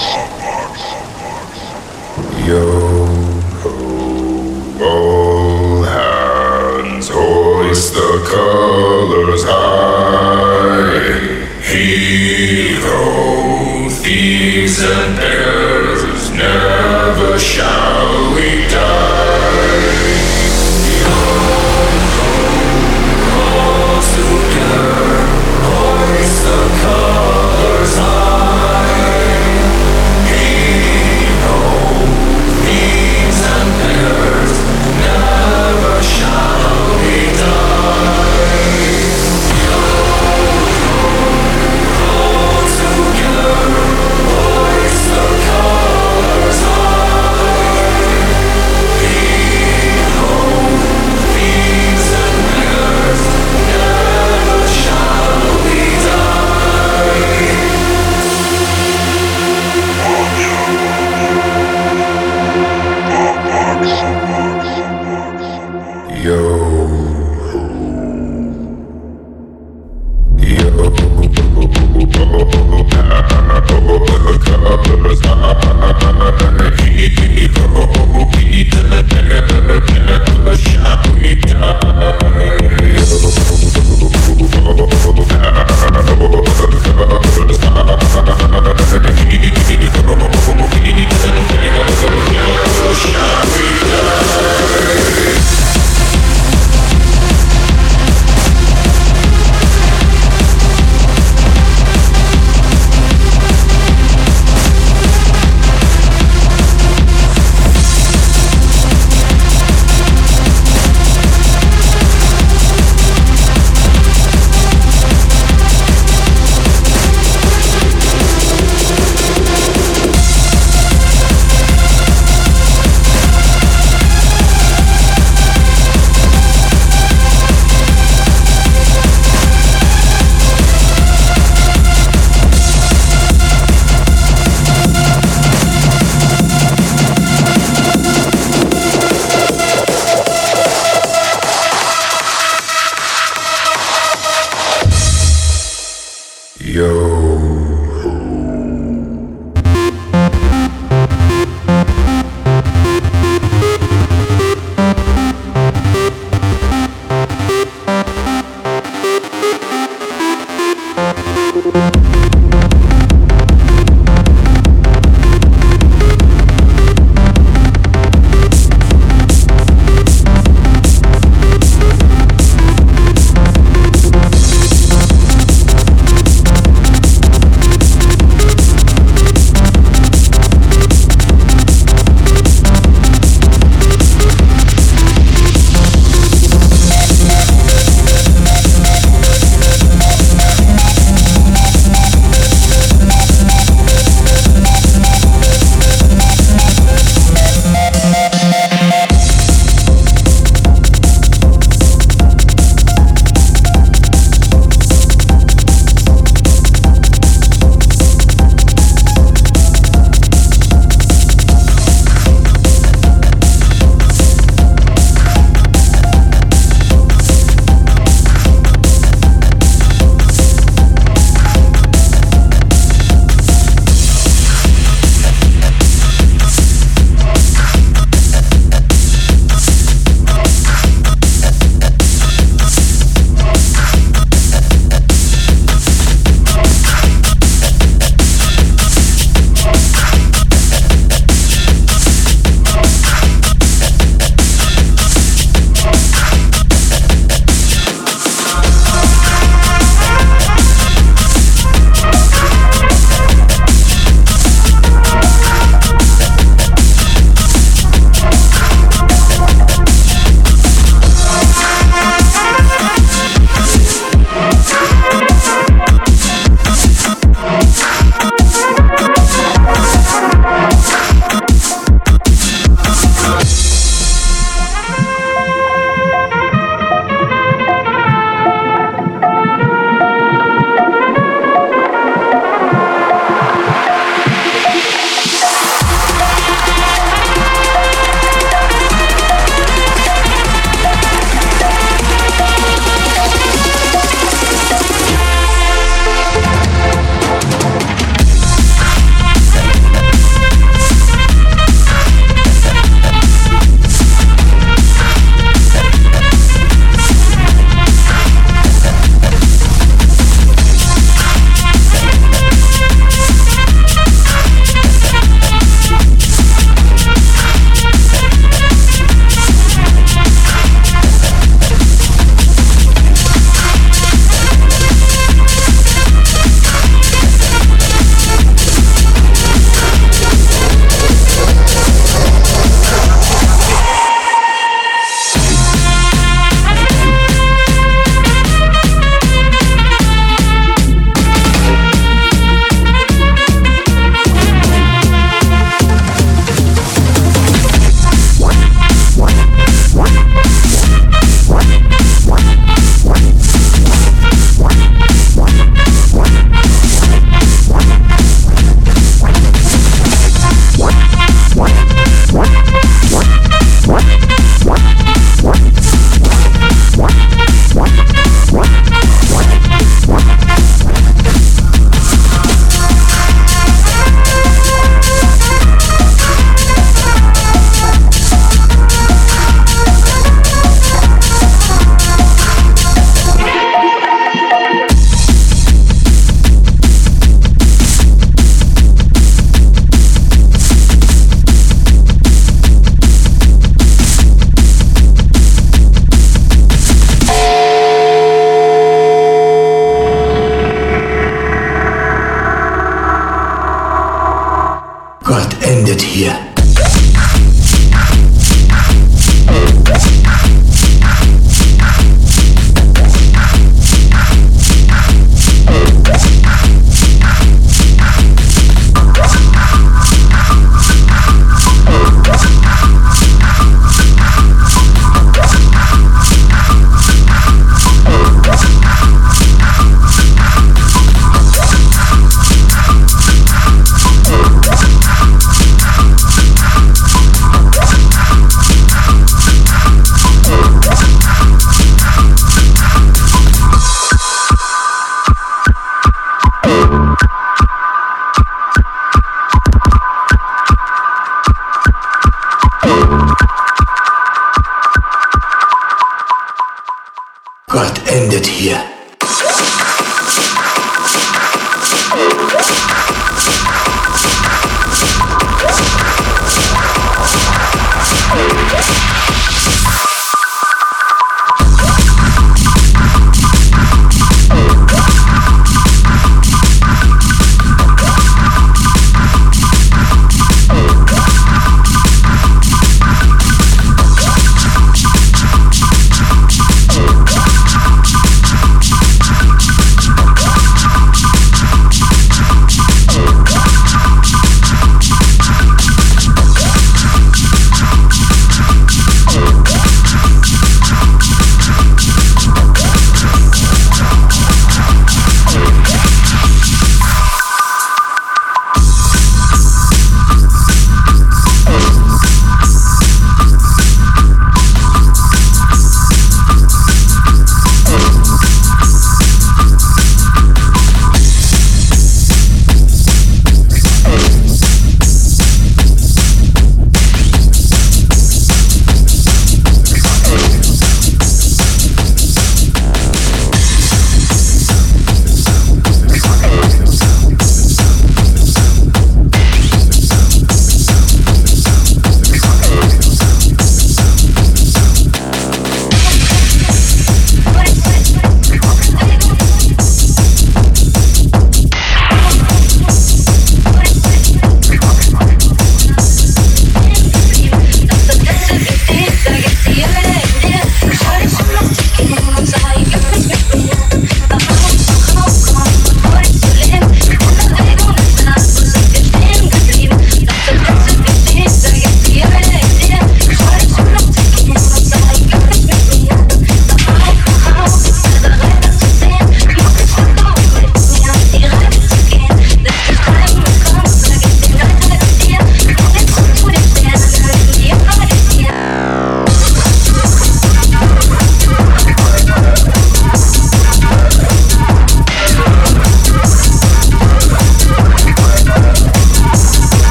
Shit.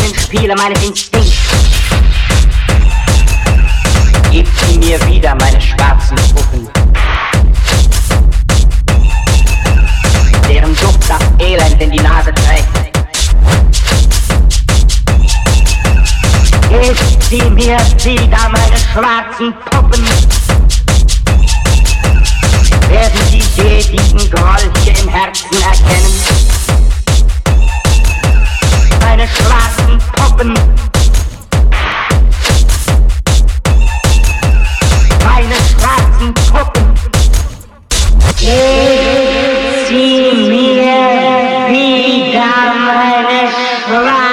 Verstand im Spiele meines Instinkts. Gib sie mir wieder, meine schwarzen Puppen. Deren Duft das Elend in die Nase trägt. Gib sie mir wieder, meine schwarzen Puppen. Werden die tätigen Grollchen im Herzen erkennen meine Straßen poppen. Deine Straßen poppen. Gib sie mir wieder meine Straßen.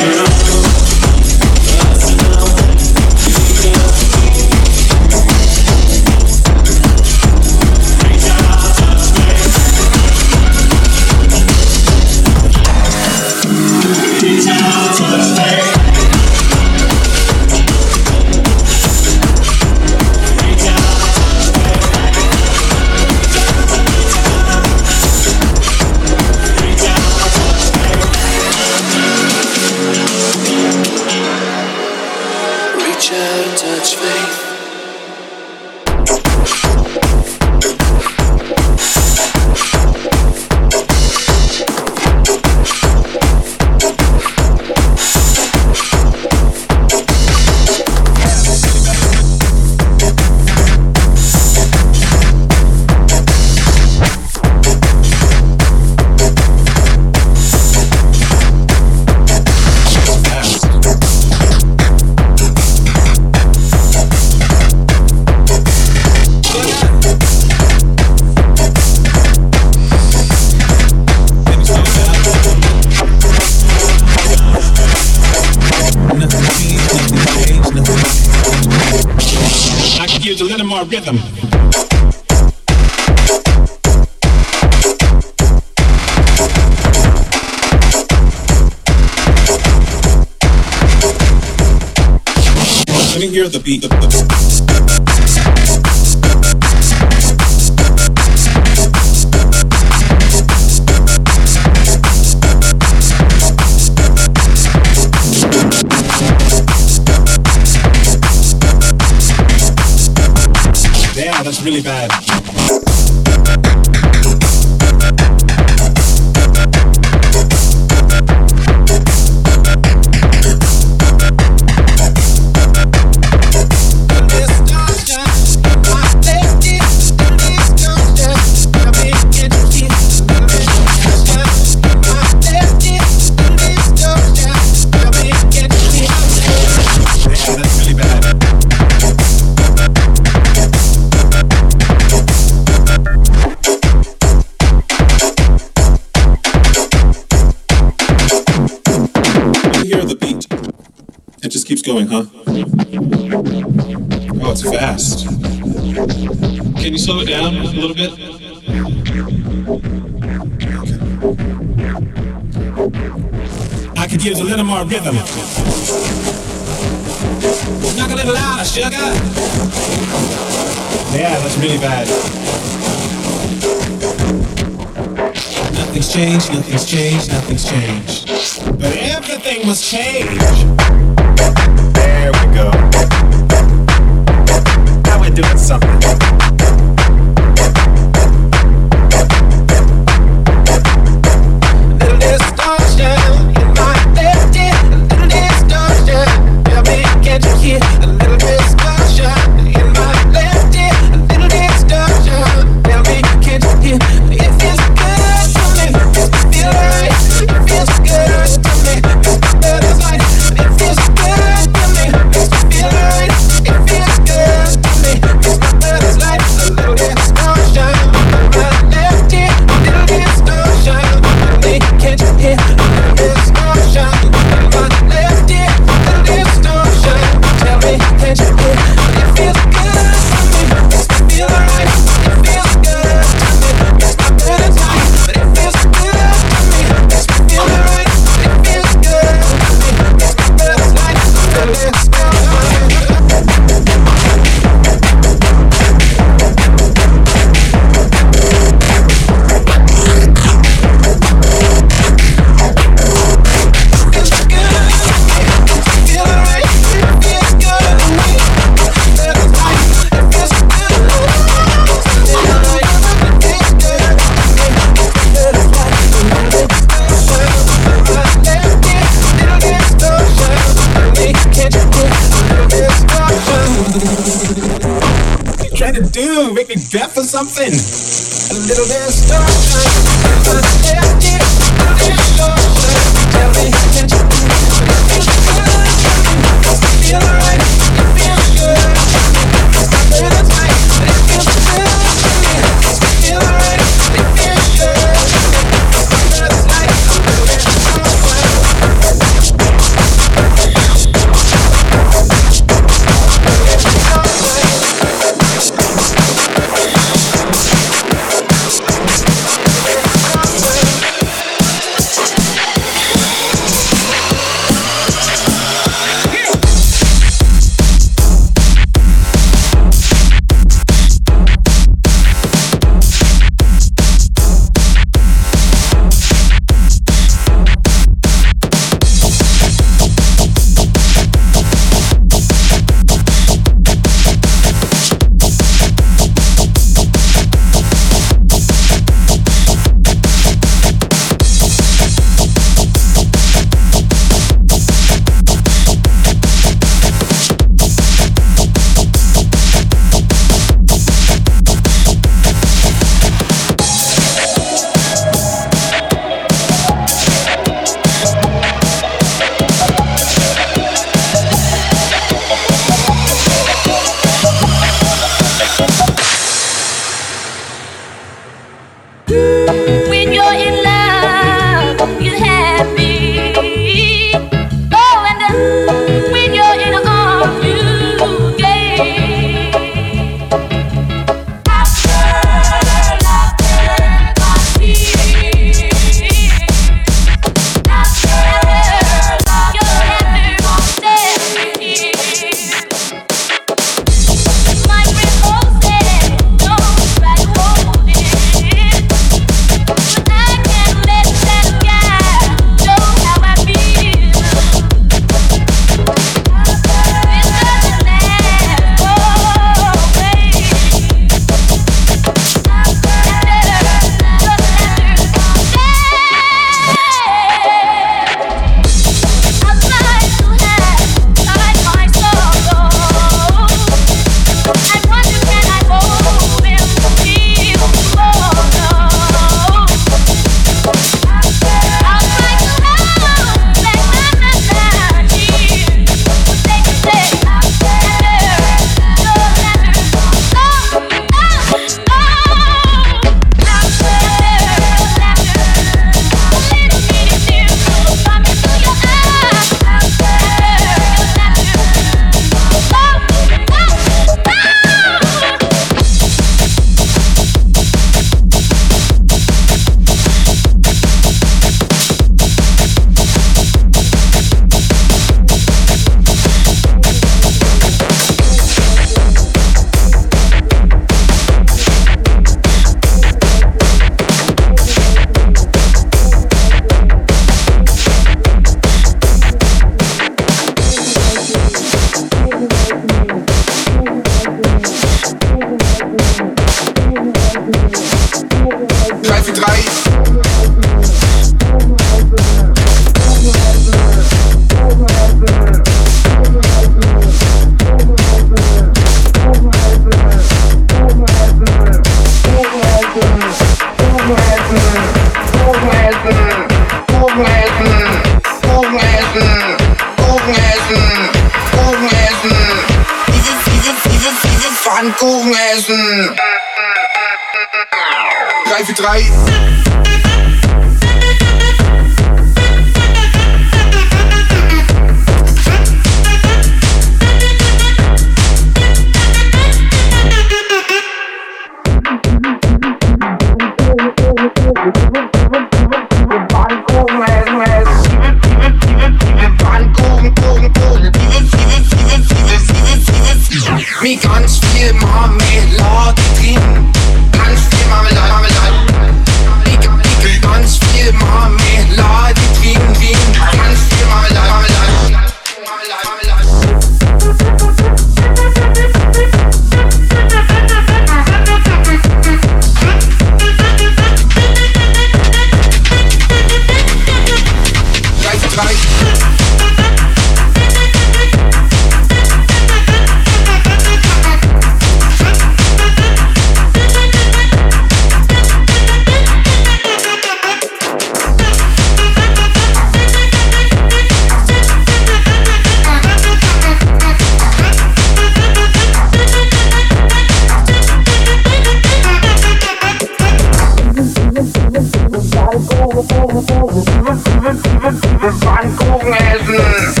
Pfannkuchen essen.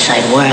Outside world.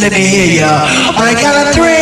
let me hear ya. I got a three.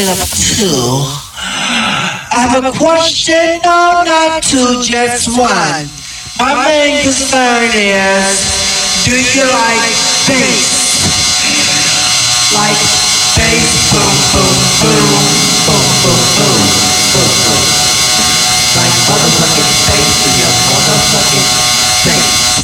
question of two. I have a question, no, not two, just one. My main concern is, do you like bass? Like bass, boom, boom, boom, boom, boom, boom, boom, boom. Like motherfucking bass in your motherfucking bass?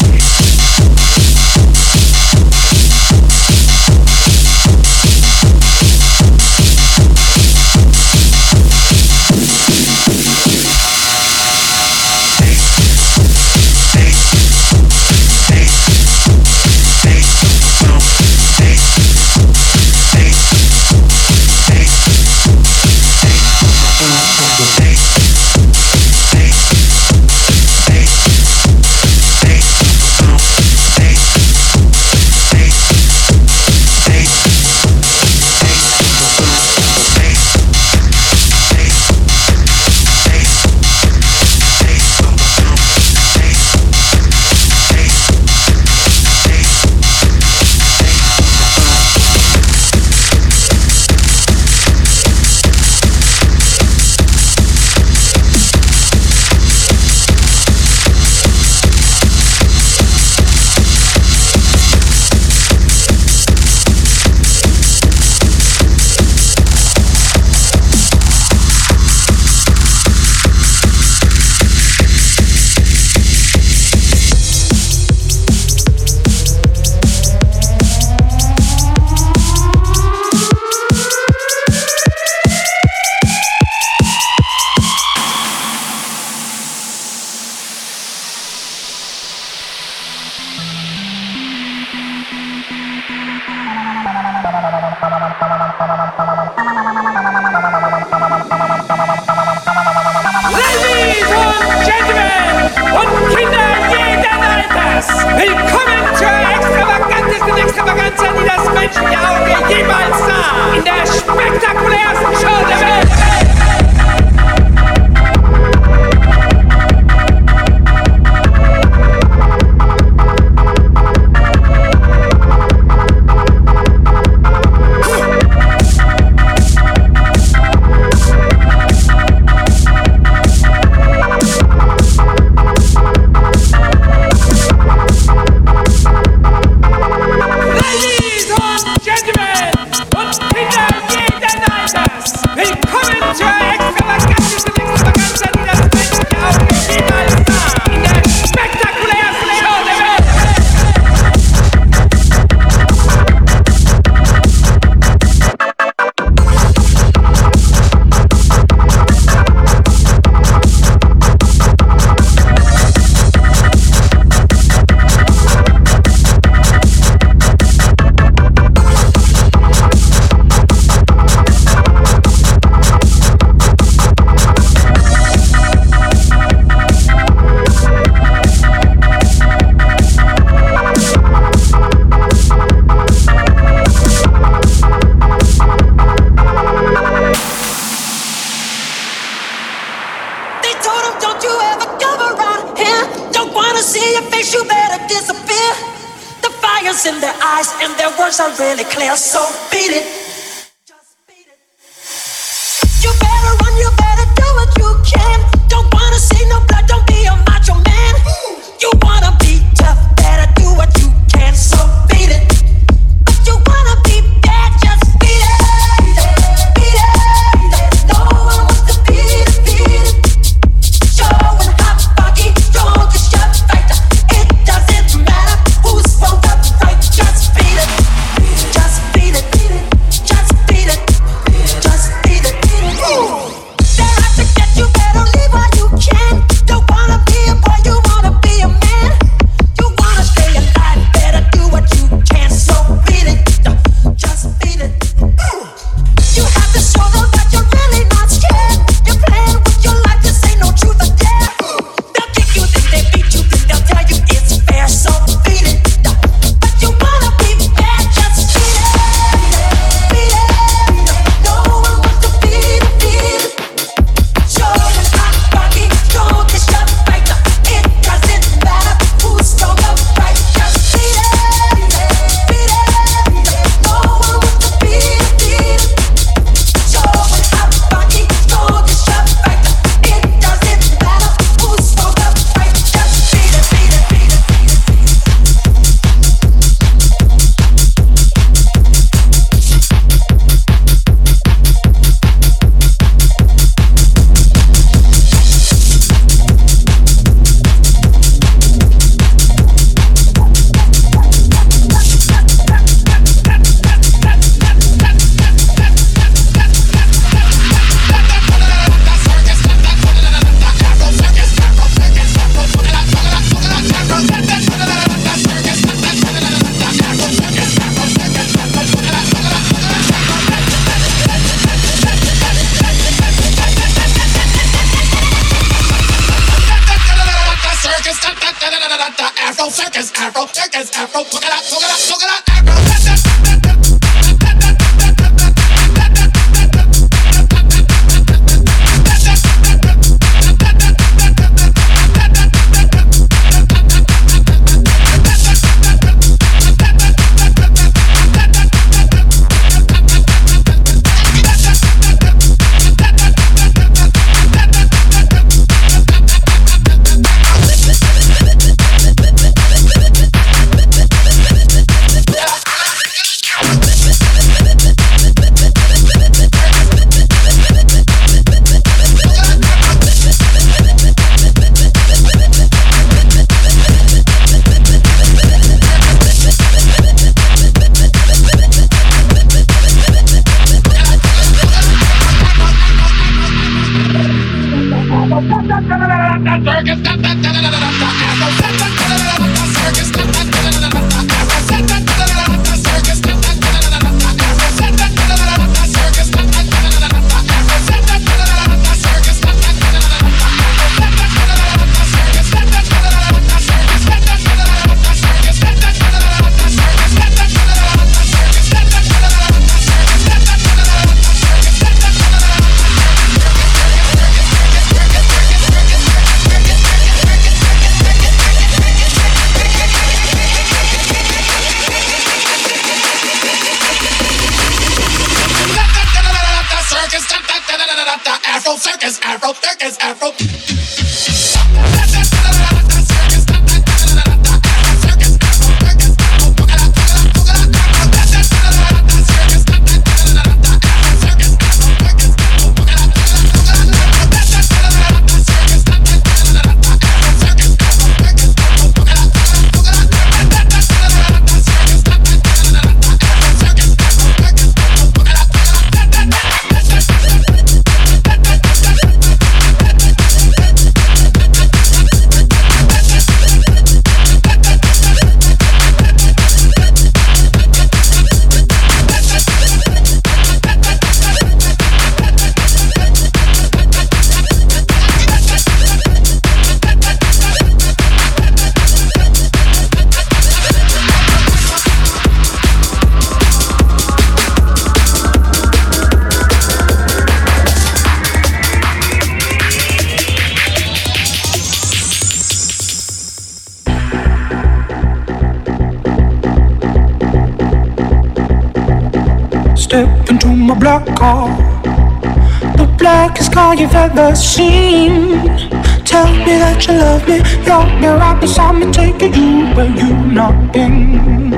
me that you love me. You're here right beside me, taking you where you nothing.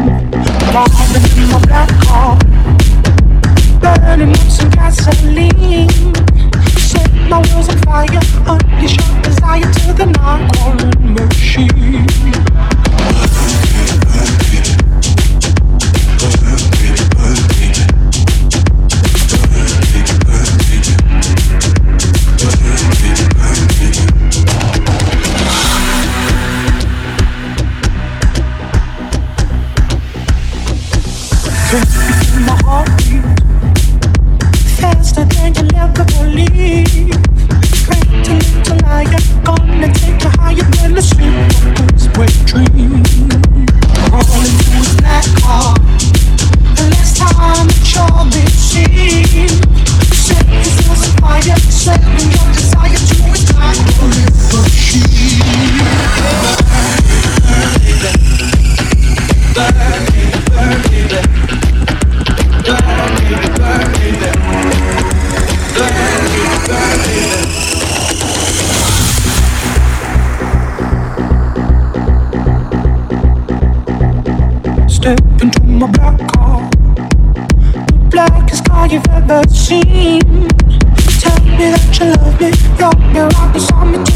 driving in my black car, burning up some gasoline. Set my wheels on fire, unleash your desire to the narcotic machine. Don't know what you saw me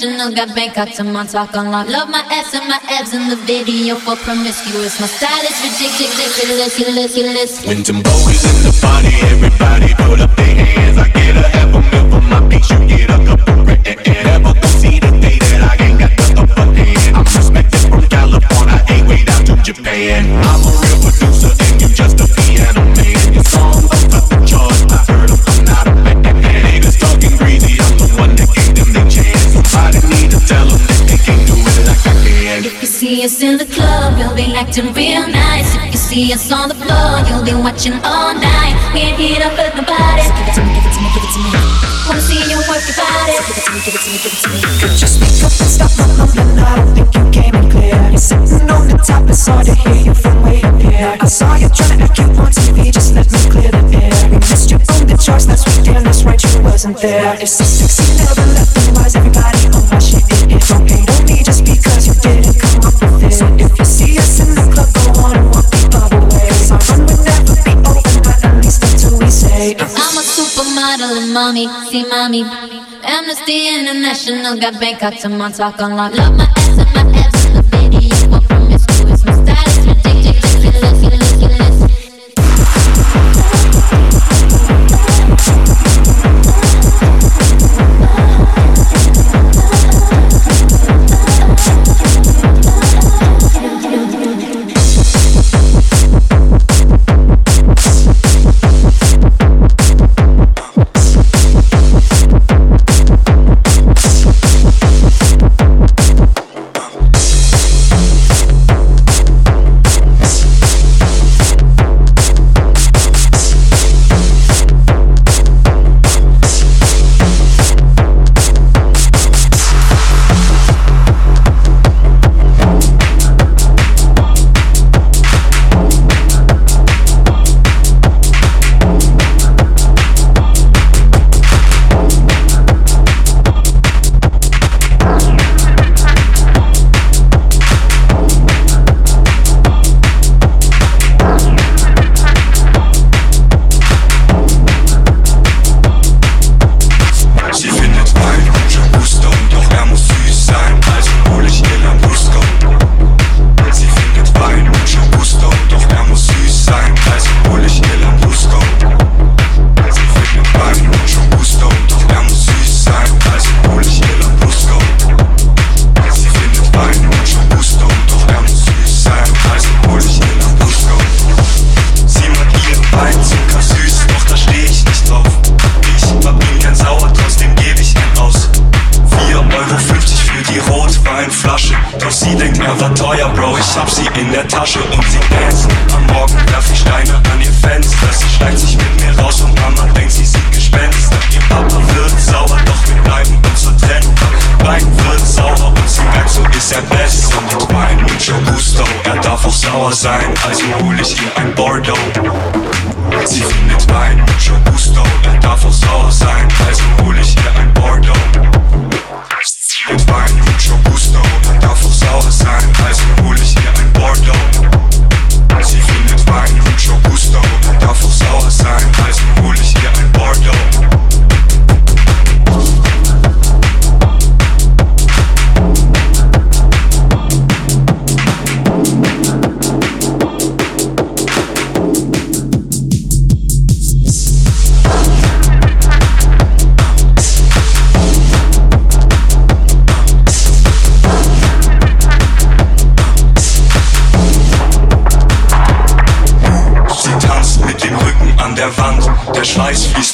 International got Bangkok to Montauk unlocked. Love my ass and my abs in the video for promiscuous. My style is ridiculous, ridiculous, ridiculous. When Timbo is in the party, everybody put up their hands. Acting real nice. If you see us on the floor, you'll be watching all night. We ain't here to hurt nobody. Give it to me, give it to me, give it to me. Wanna see you work your body. Give it to me, give it to me, give it to me. Just speak up and stop my mumbling. I don't think you came in clear. You're sitting on the top, it's hard to hear you from way up here. I saw you trying to act cute on TV, just let me clear the air. We missed you on the charts last week, damn, that's right, you wasn't there. If some sexy never left, why's everybody on my shit? It, it don't hate on just because you didn't come see mommy. Amnesty International got Bangkok to Montauk unlocked. Love my ass and my abs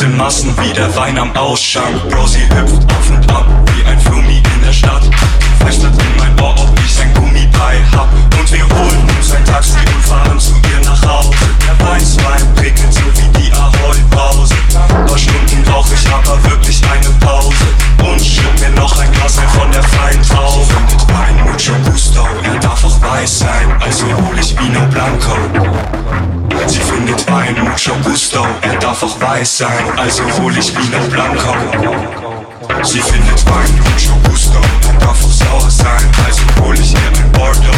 In Massen wie der Wein am Ausschank. Rosie hüpft auf und ab wie ein Flummi in der Stadt. Flüstert in mein Ohr, ob ich sein Gummibei hab. Und wir holen uns ein Taxi und fahren zu ihr nach Hause. Der Weißwein prickelt so wie die Ahoi-Pause. Paar Stunden brauch ich aber wirklich eine Pause. Und schütt mir noch ein Glas mehr von der freien Traube. Sie findet Wein mucho gusto, er darf auch weiß sein. Also hol ich Vino Blanco. Mucho gusto, er darf auch weiß sein. Also hol ich Vino Blanco. Sie findet Wein mucho gusto, er darf auch sauer sein. Also hol ich ihr ein Bordeaux.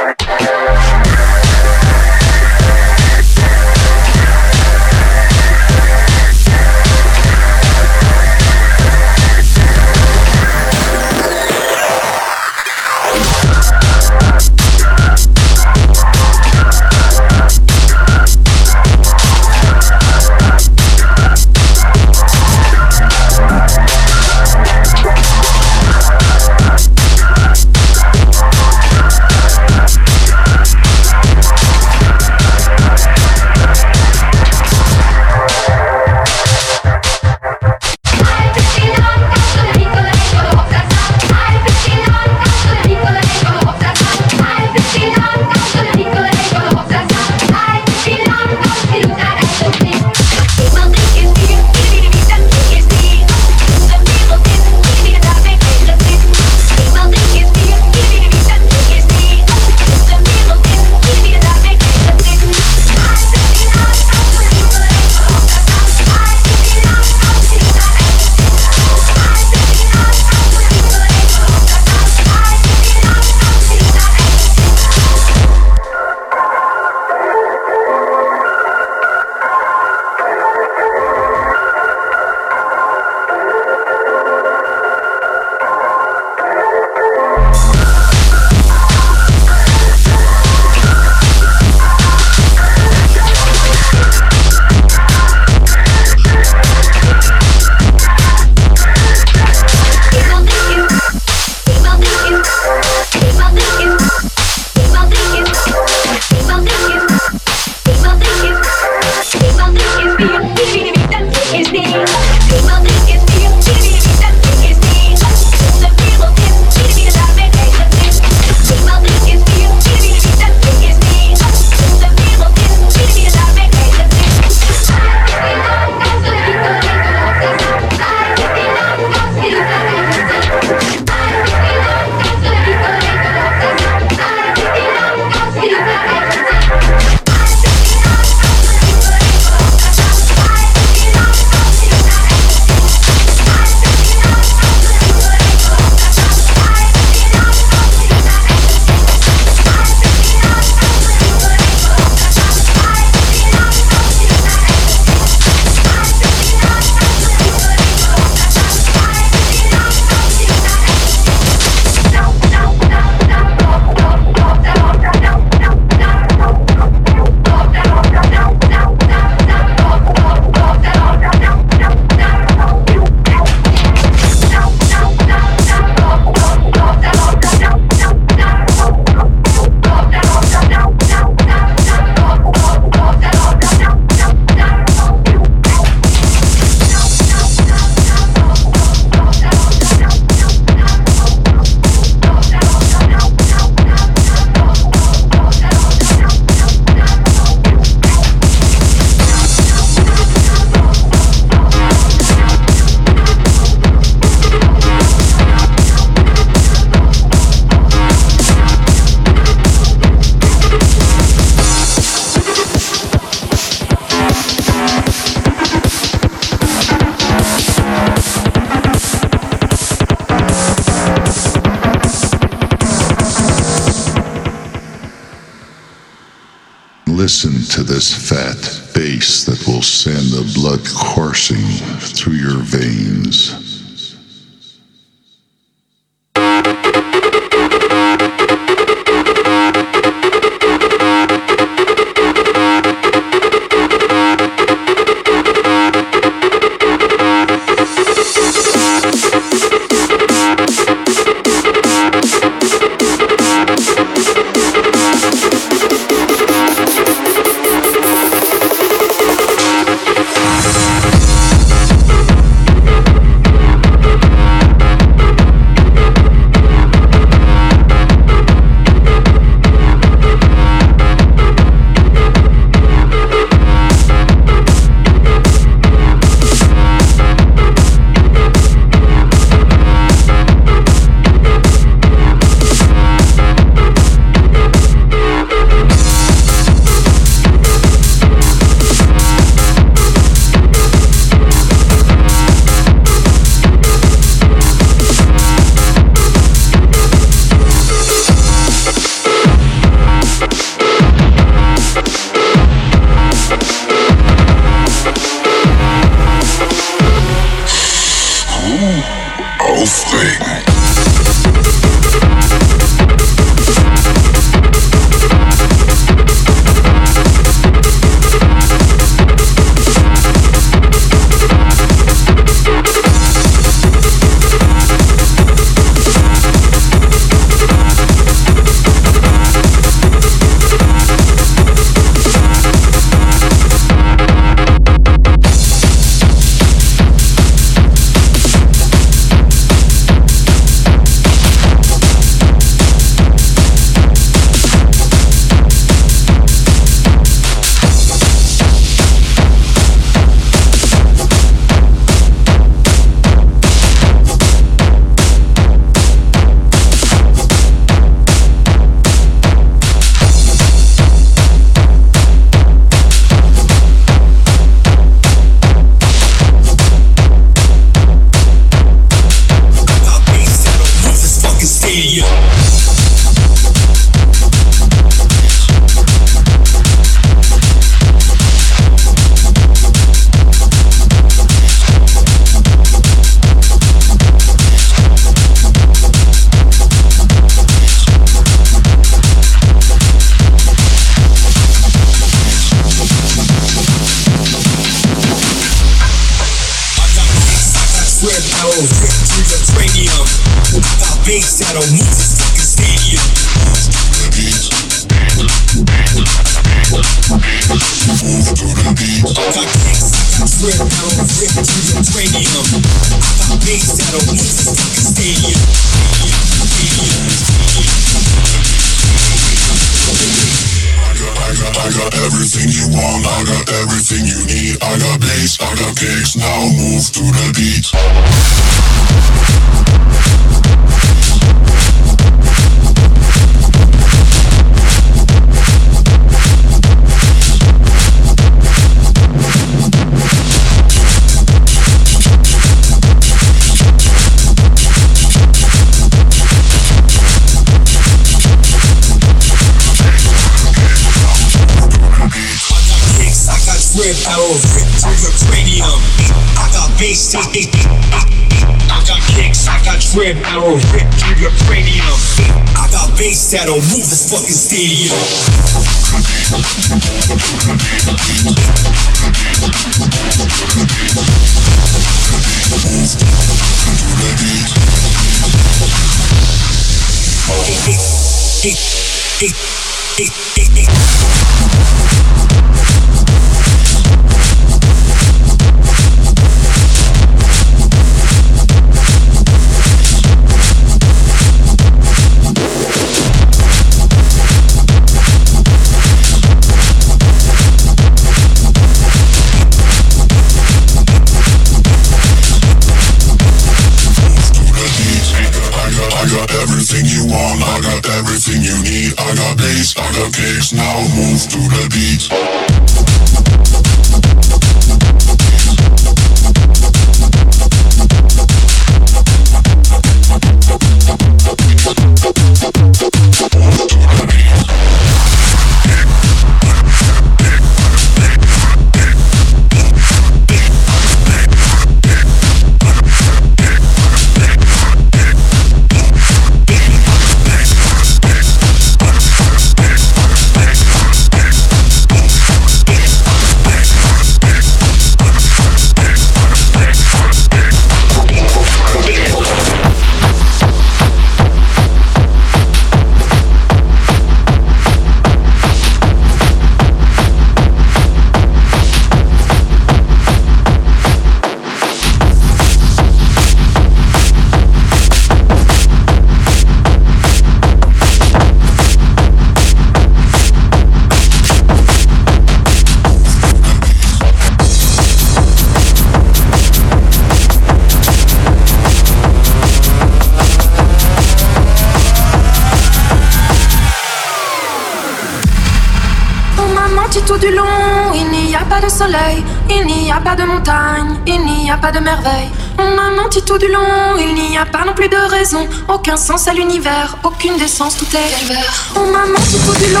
Aucun sens à l'univers, aucune décence, tout est calvaire. On m'a menti tout du long,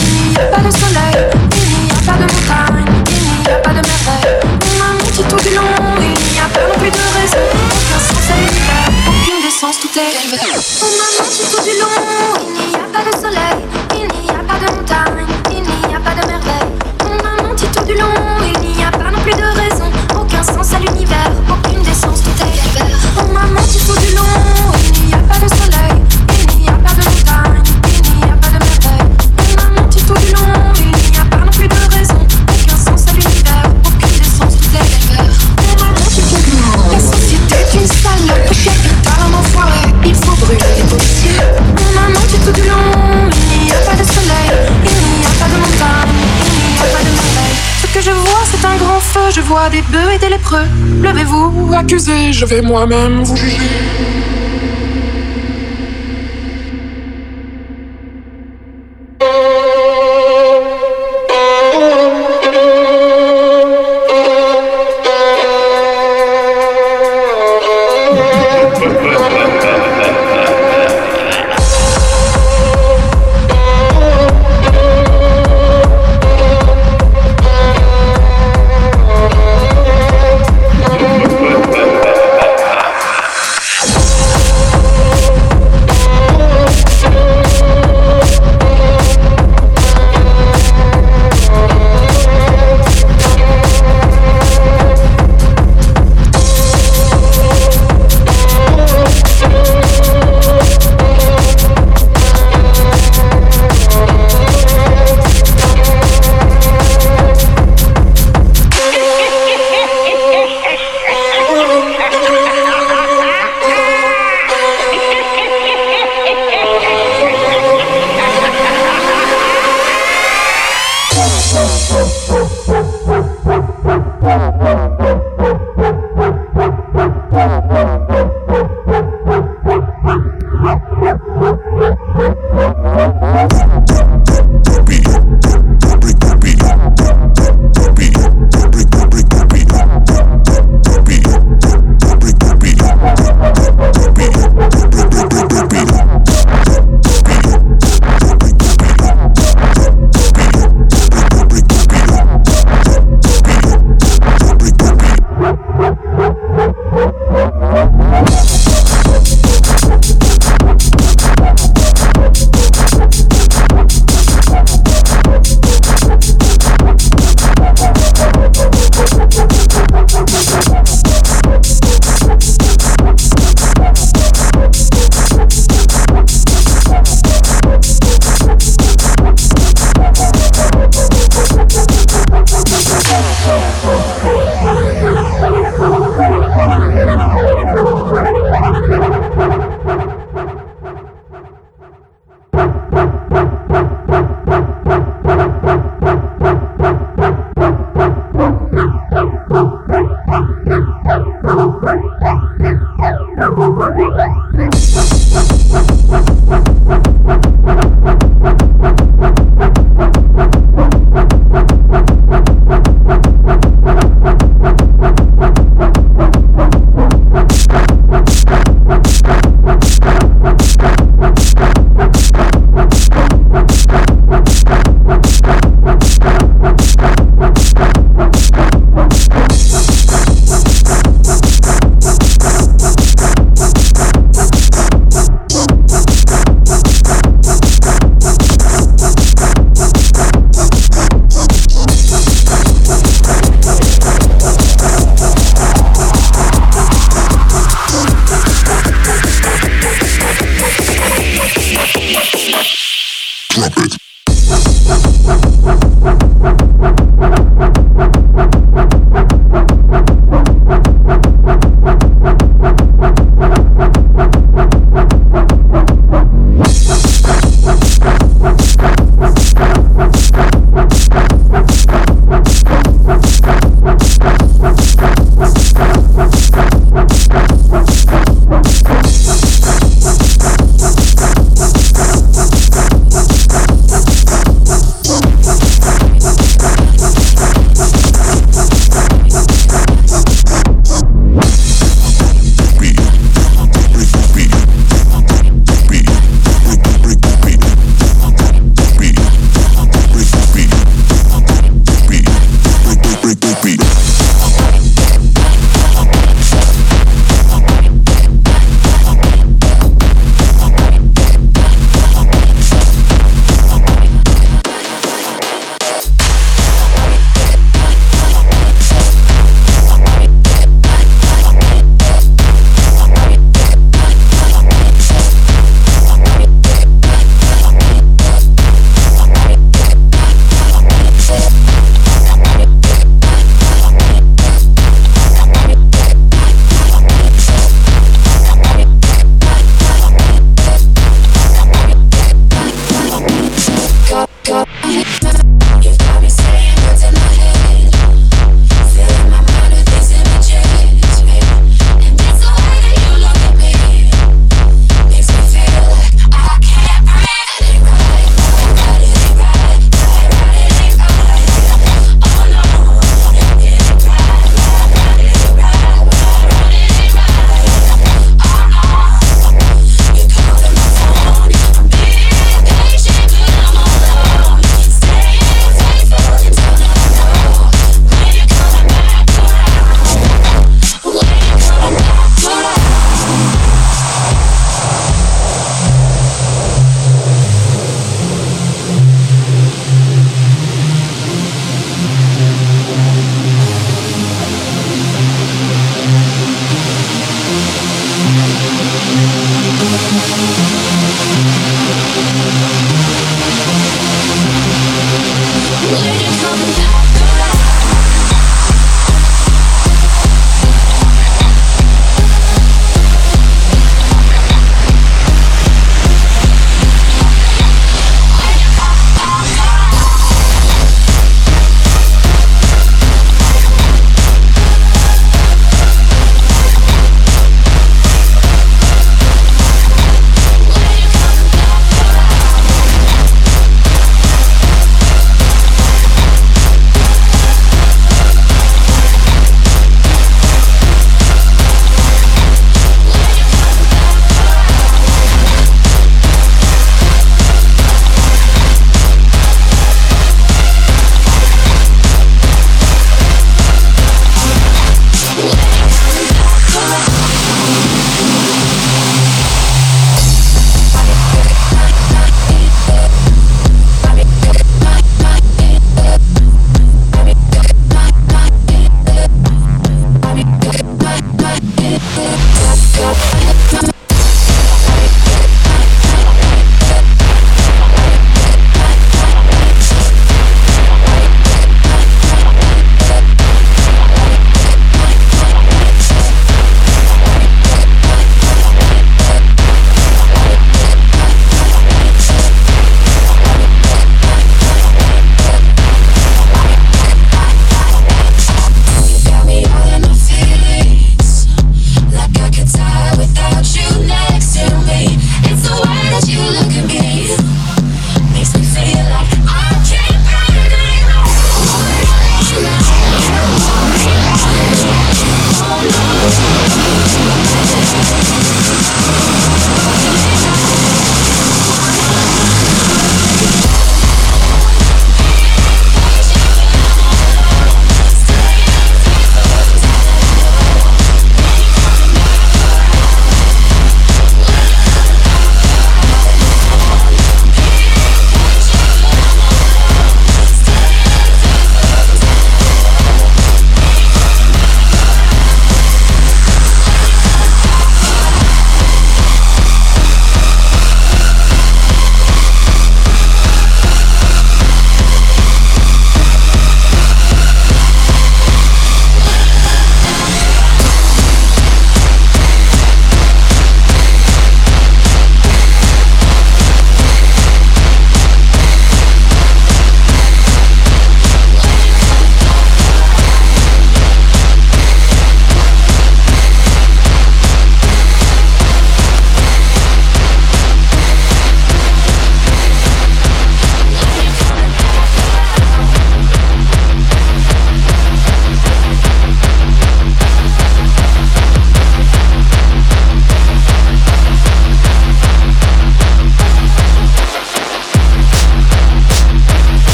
il n'y a pas de soleil, il n'y a pas de montagne, il n'y a pas de merveille. On m'a menti tout du long, il n'y a pas non plus de raison, aucun sens à l'univers, aucune décence, tout est calvaire. On m'a menti tout du long, il n'y a pas de soleil, il n'y a pas de montagne, des bœufs et des lépreux. Levez-vous, accusez, je vais moi-même vous juger.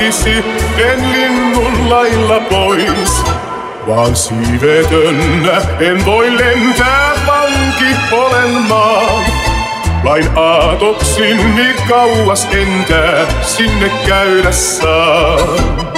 Lähtisi en linnun lailla pois. Vaan siivetönä en voi lentää, vanki olen maan. Vain aatoksin niin kauas entää sinne käydä saan.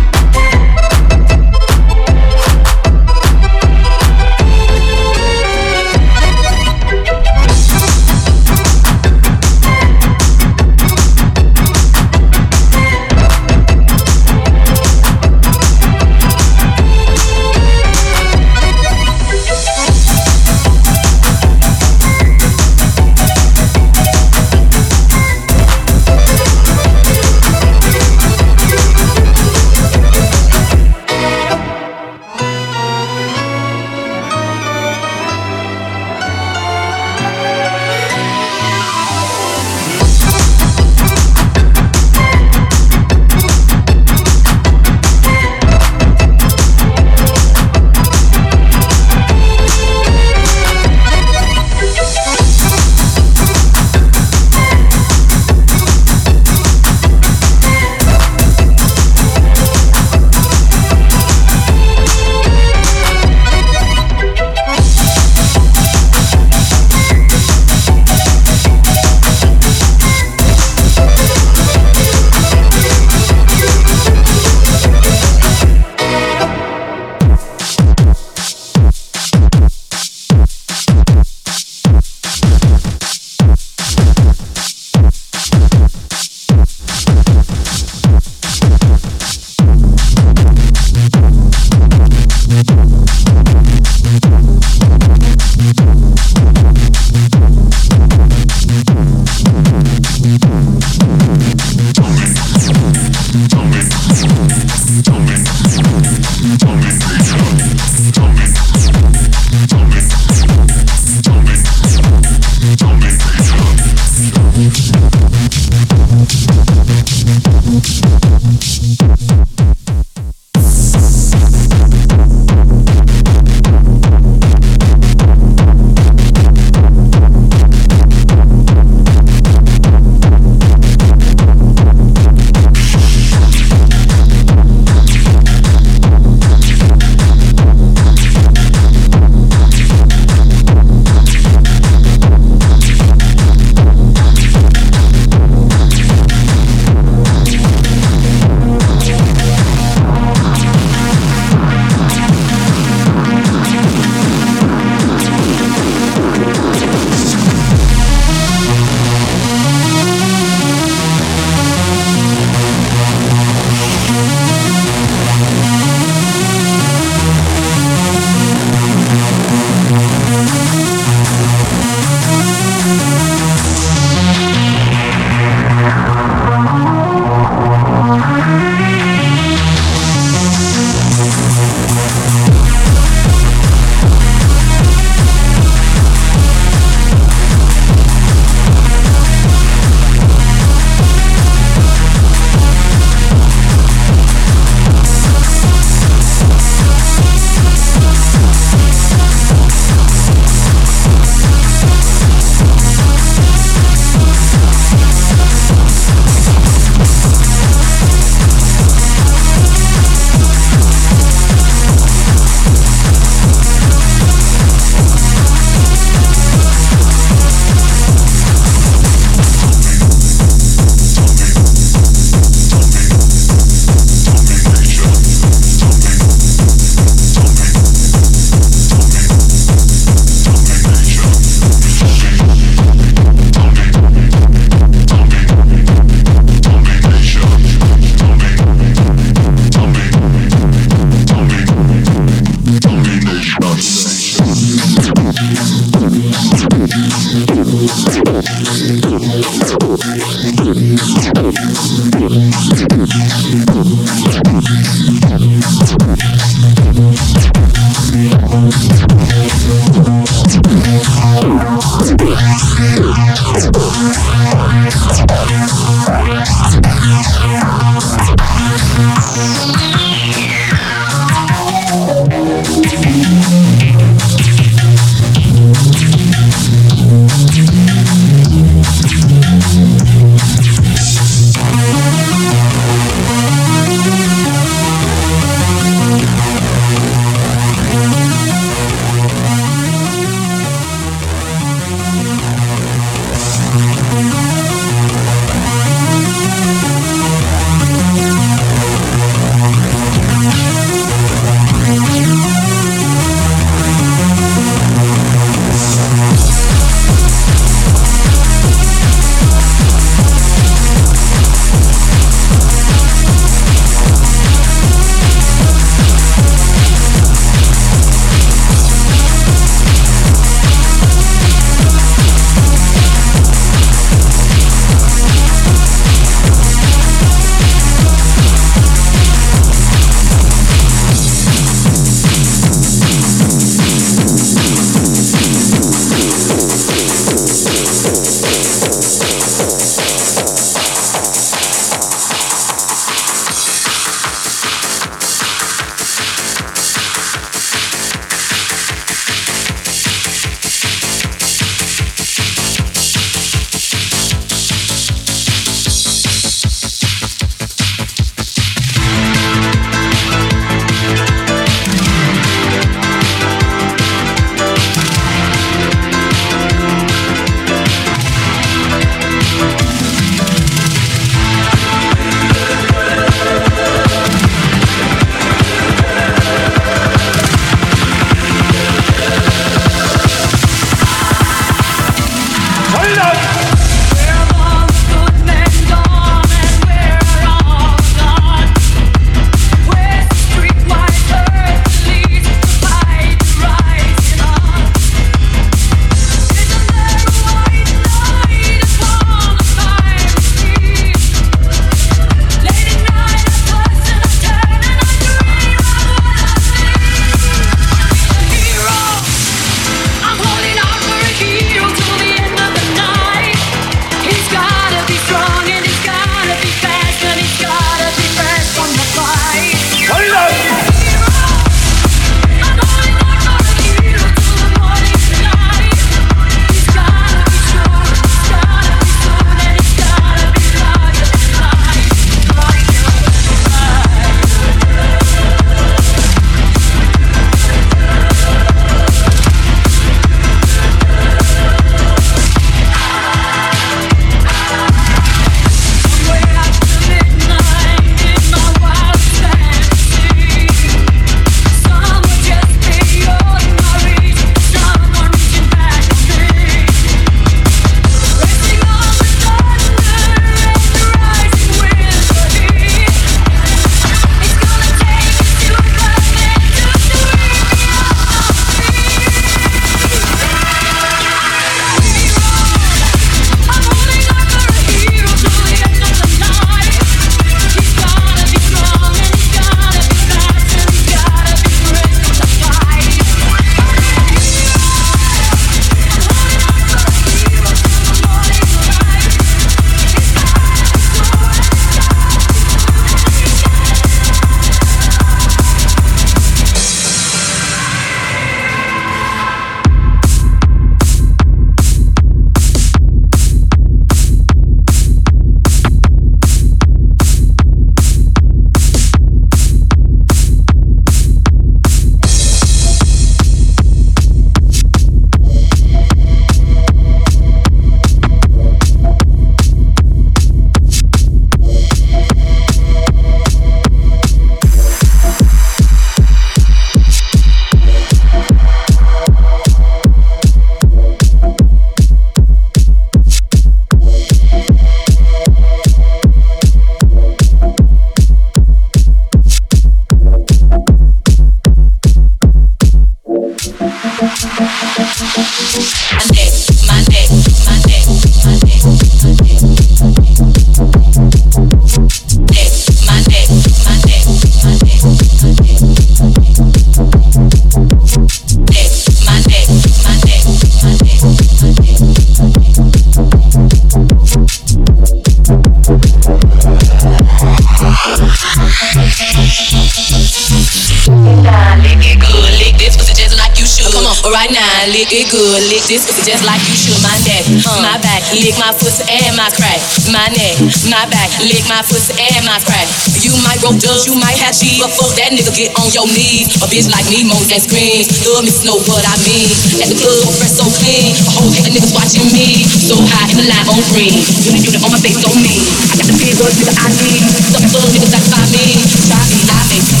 Lick my pussy and my crack. My neck, my back, lick my pussy and my crack. You might roll dubs, you might have cheese, but fuck that nigga, get on your knees. A bitch like me moans and screams. Love me know what I mean. At the club, fresh so clean. A whole head of niggas watching me. So high in the line on green. Unit unit on my face, so mean. I got the big girls, nigga, I need. Some thug niggas satisfy me. Try me, I make see.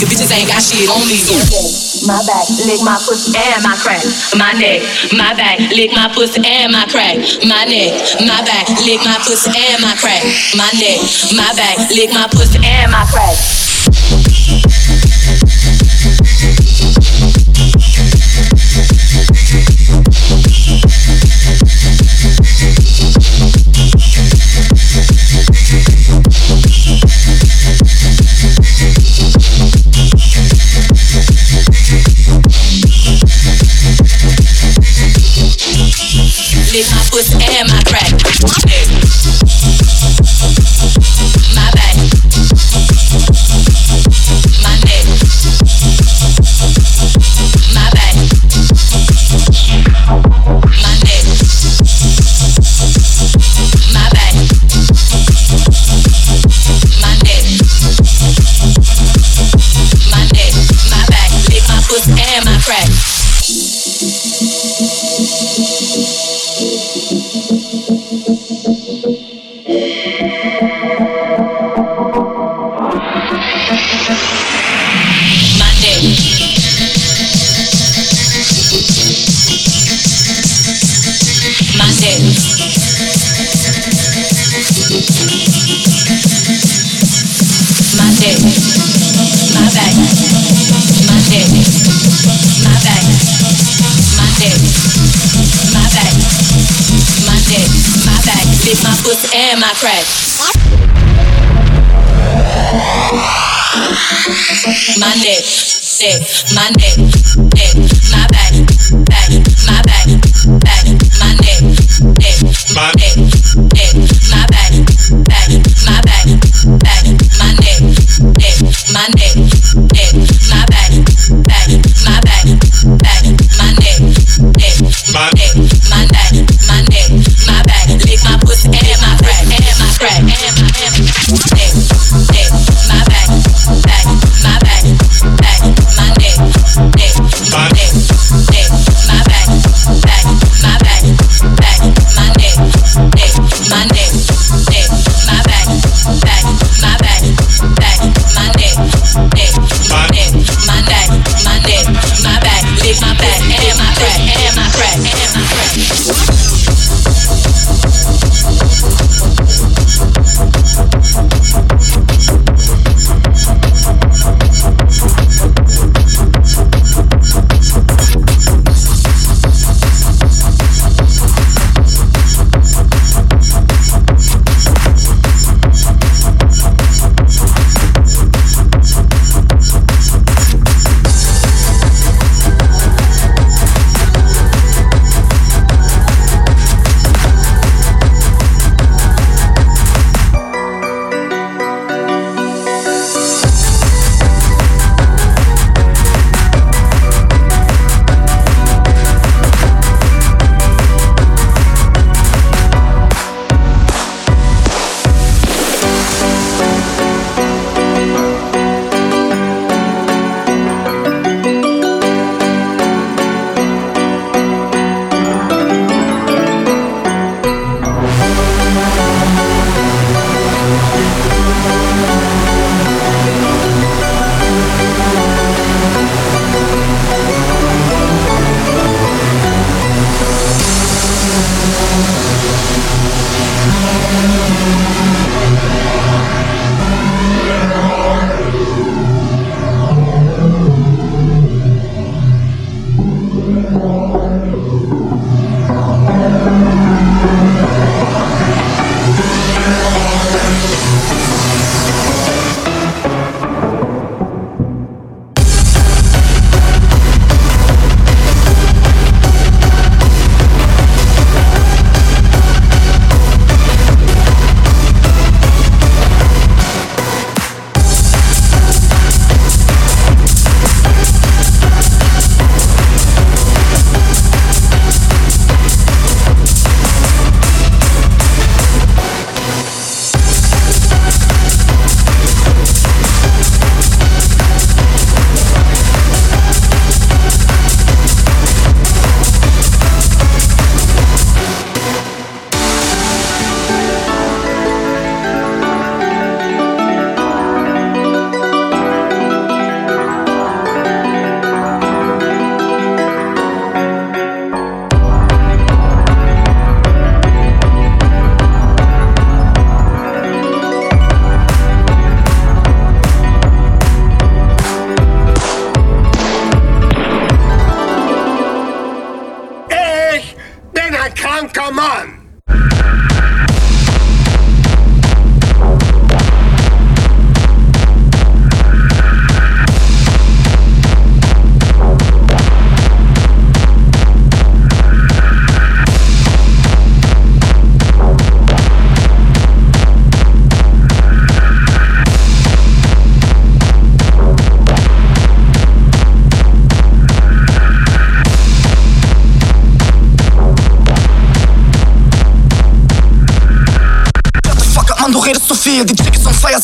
Your bitches ain't got shit on me. My back, lick my pussy and my crack. My neck, my back, lick my pussy and my crack. My neck, my back, lick my pussy and my crack. My neck, my back, lick my pussy and my crack. was am I crack? My crack. My neck, neck, my neck, neck,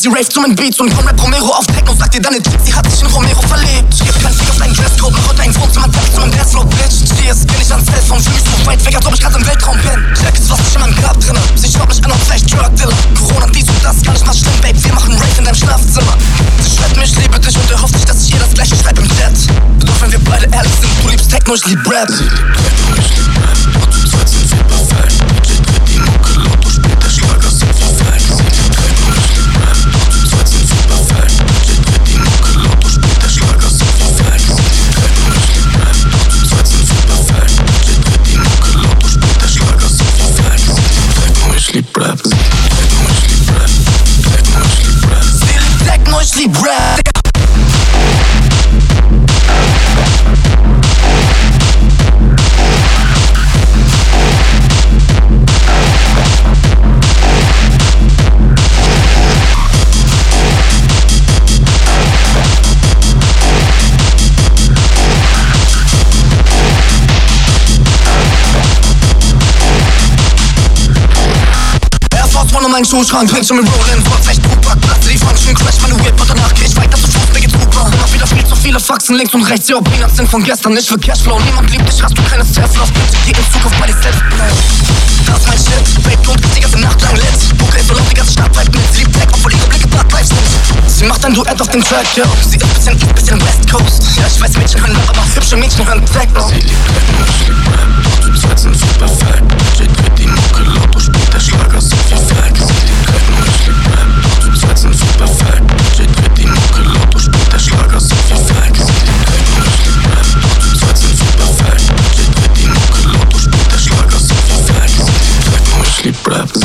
sie rave zu meinen Beats und Rap Romero auf Techno, sagt dir deine Chick, sie hat sich in Romero verliebt. Ich geb keinen Fick auf deinen Dresscode, mach heute dein Wohnzimmer Text und Deathlow, Bitch. Steh es, geh nicht ans Telefon, fühl mich so weit weg, als ob ich grad im Weltraum bin. Check ist, was ich in meinem Grab drinne. Sie schaut mich an und vielleicht Drug Dealer. Corona, dies und das, gar nicht mal schlimm, Babe, wir machen Rave in deinem Schlafzimmer. Sie schreibt mir, ich liebe dich und erhofft sich, dass ich ihr das gleiche schreibe im Chat. Doch wenn wir beide ehrlich sind, du liebst Techno, ich lieb Rap. Meinen Schuhschrank, bringst du mir Rollin, Wurz, echt Tupac, Platz, die Function, Crash, meine Whip und danach geh ich weiter zu Fuß, mir geht's super. Immer wieder viel zu viele Faxen links und rechts, yo, Peanuts sind von gestern, ich will Cashflow, niemand liebt dich, hast du keine Self-Love, bitte geh in Zukunft bei dir selbst bleiben. Das ist mein Shit, Fake und die ganze Nacht lang lit, Bucke ist so laut, die ganze Stadt bleibt mit, sie liebt Tech, obwohl ihre Blicke Black Lives sind. Sie macht ein Duett auf dem Track, yo, sie ist bisschen East, bisschen West Coast. Ja, ich weiß, Mädchen hören Rap, aber hübsche Mädchen hören Techno. Sie liebt Techno, ich lieb Rap, sind wir perfekt. DJ dreht die Mucke spielt der Schlager, sind wir weg. Sie liebt Techno, ich lieb Rap, doch zu zweit sind wir perfekt. DJ dreht die spielt der Schlager, sind wir weg. Sie liebt Techno, ich lieb Rap, doch zu zweit sind wir perfekt. DJ dreht die spielt der Schlager, weg. Sie liebt Techno, ich lieb Rap.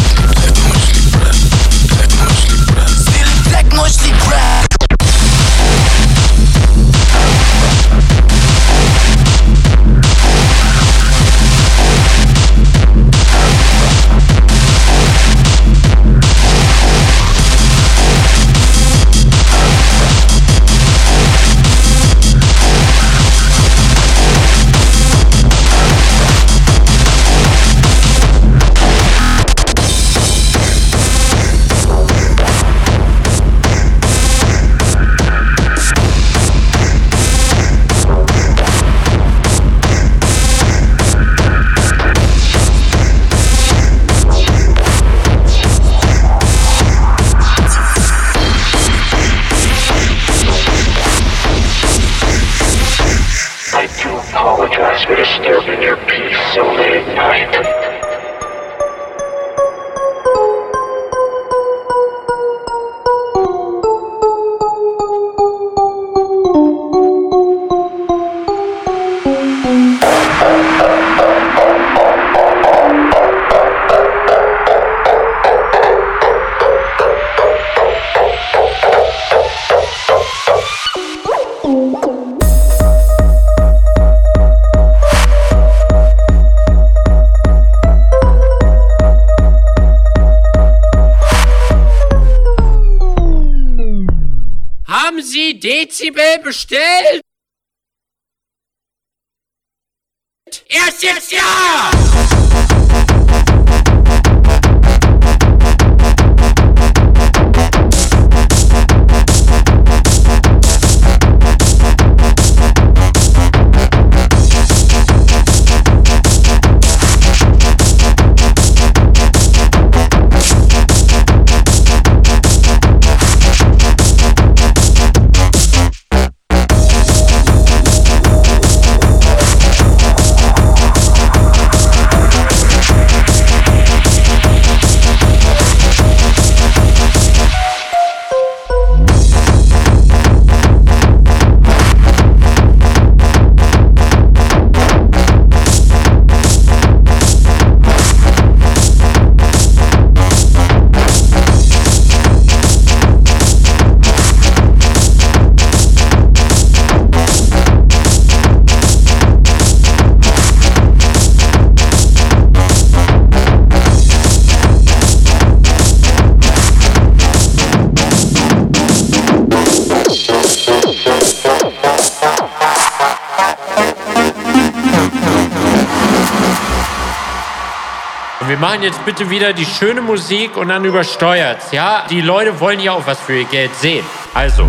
Bitte wieder die schöne Musik und dann übersteuert's, ja? Die Leute wollen ja auch was für ihr Geld sehen. Also.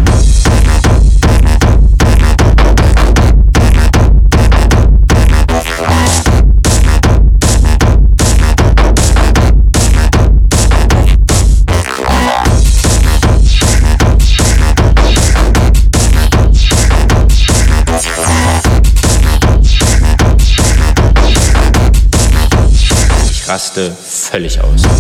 Raste völlig aus.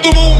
Do mundo.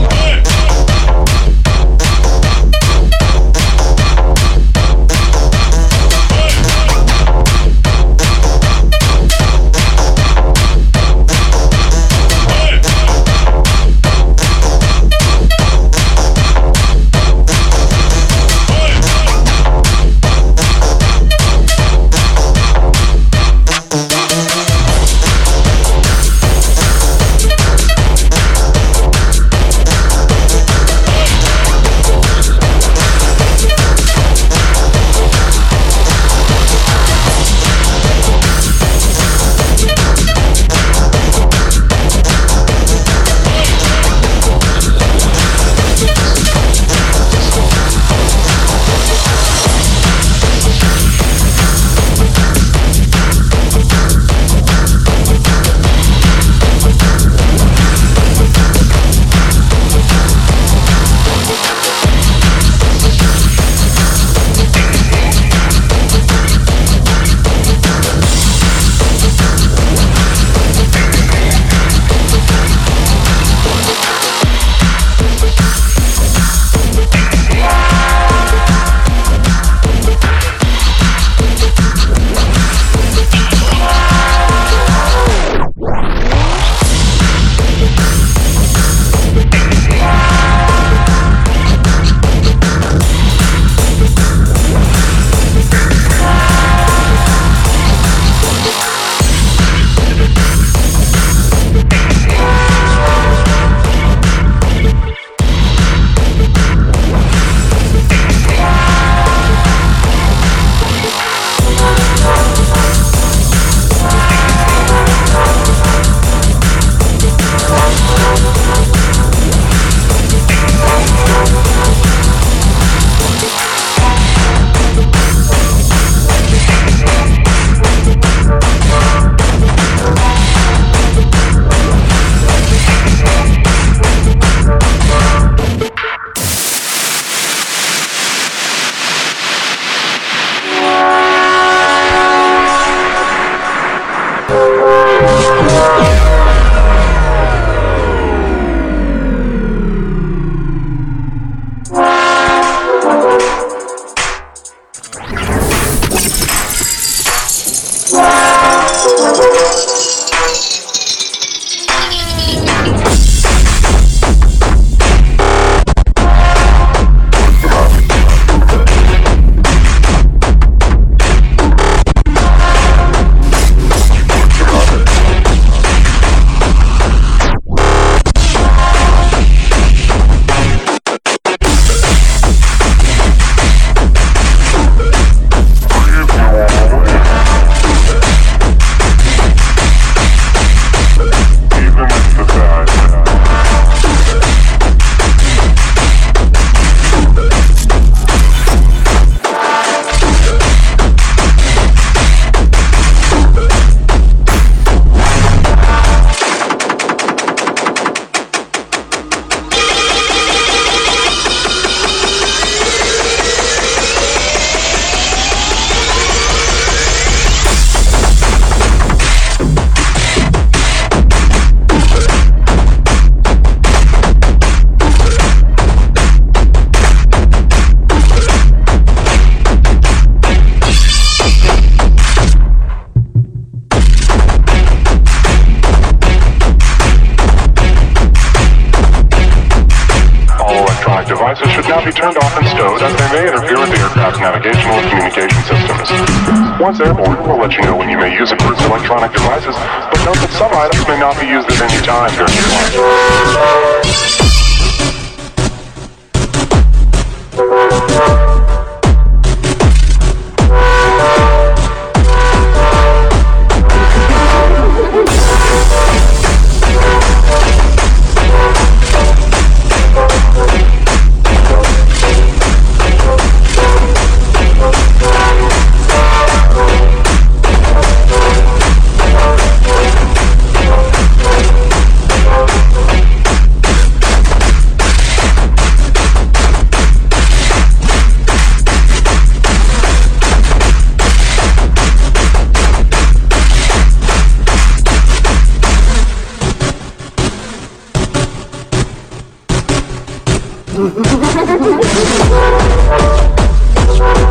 Thank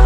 you.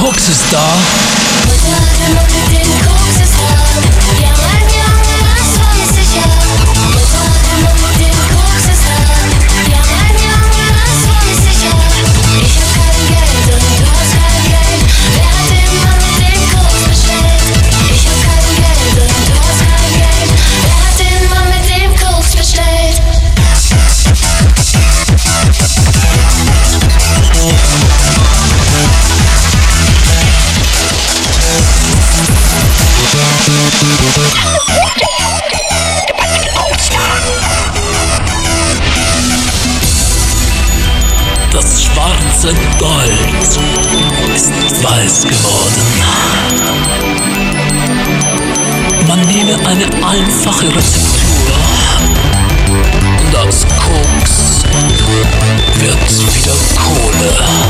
Cox is star. weiß geworden. Man nehme eine einfache Rezeptur und aus Koks wird wieder Kohle.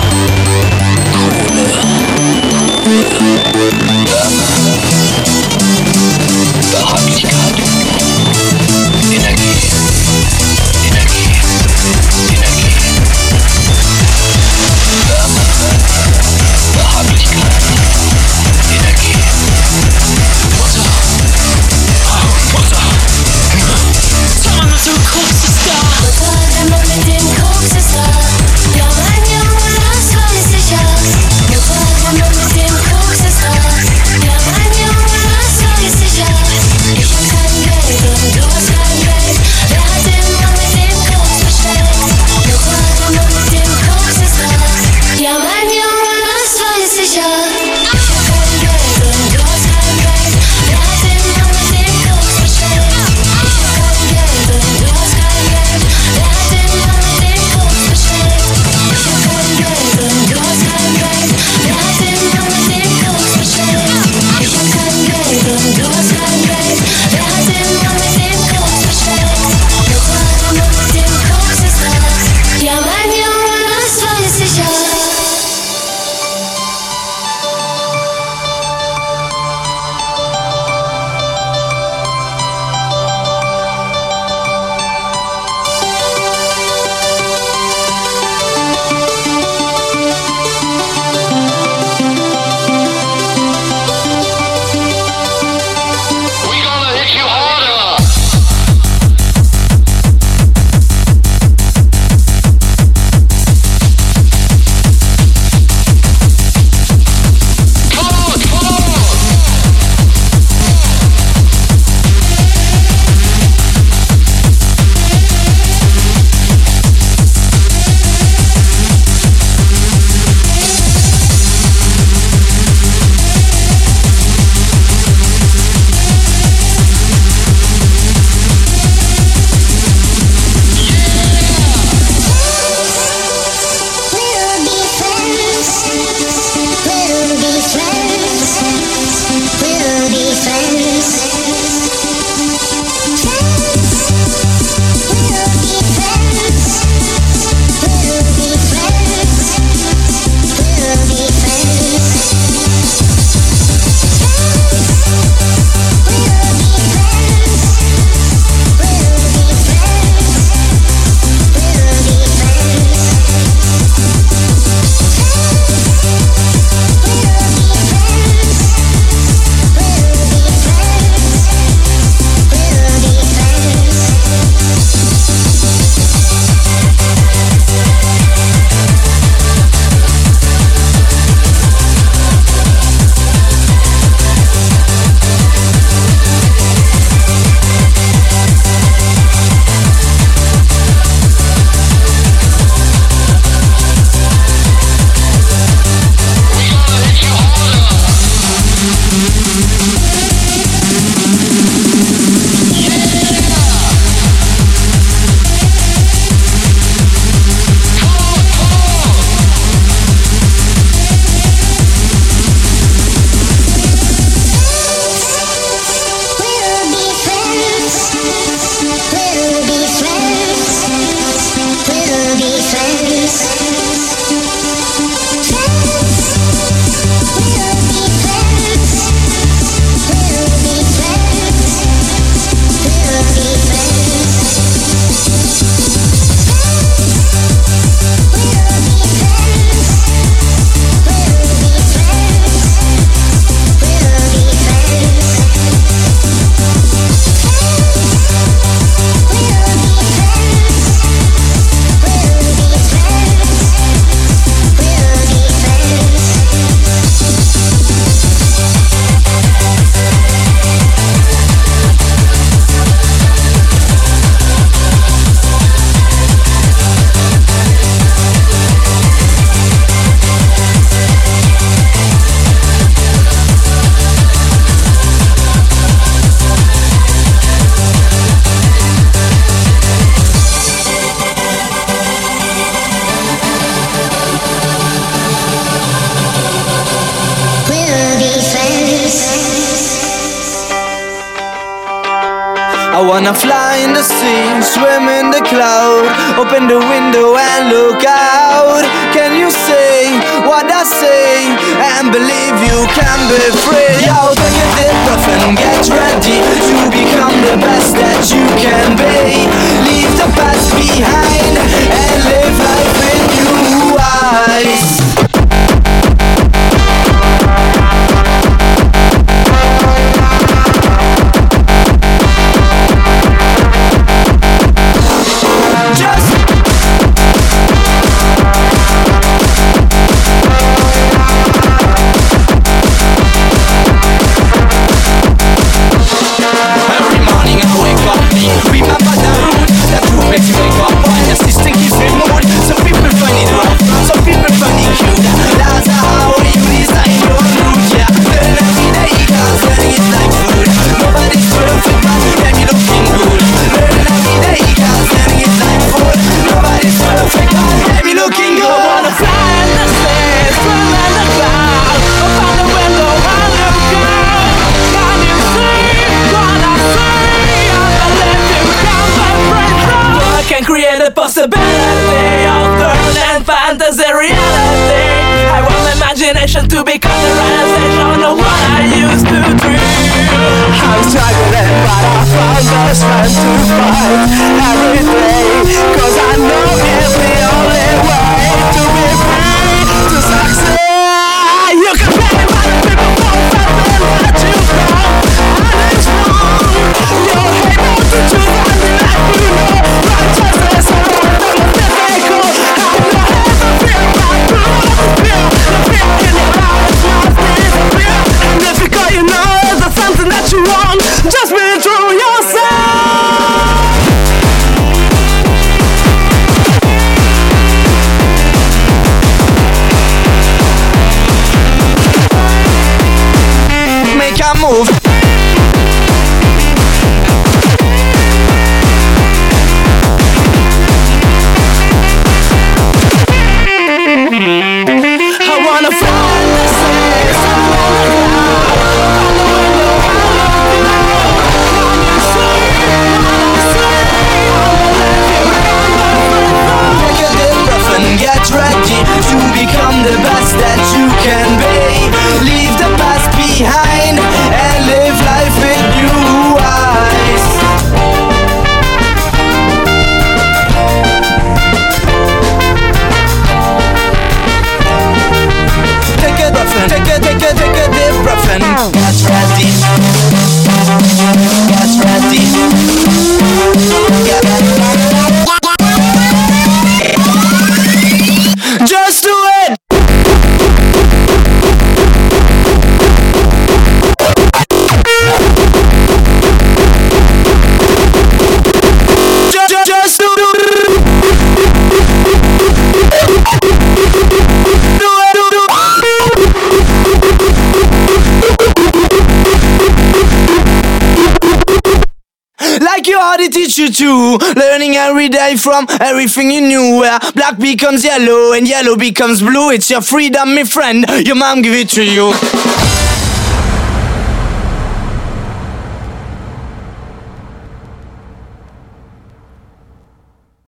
teach you too. Learning every day from everything you knew. Where black becomes yellow and yellow becomes blue. It's your freedom, my friend. Your mom give it to you.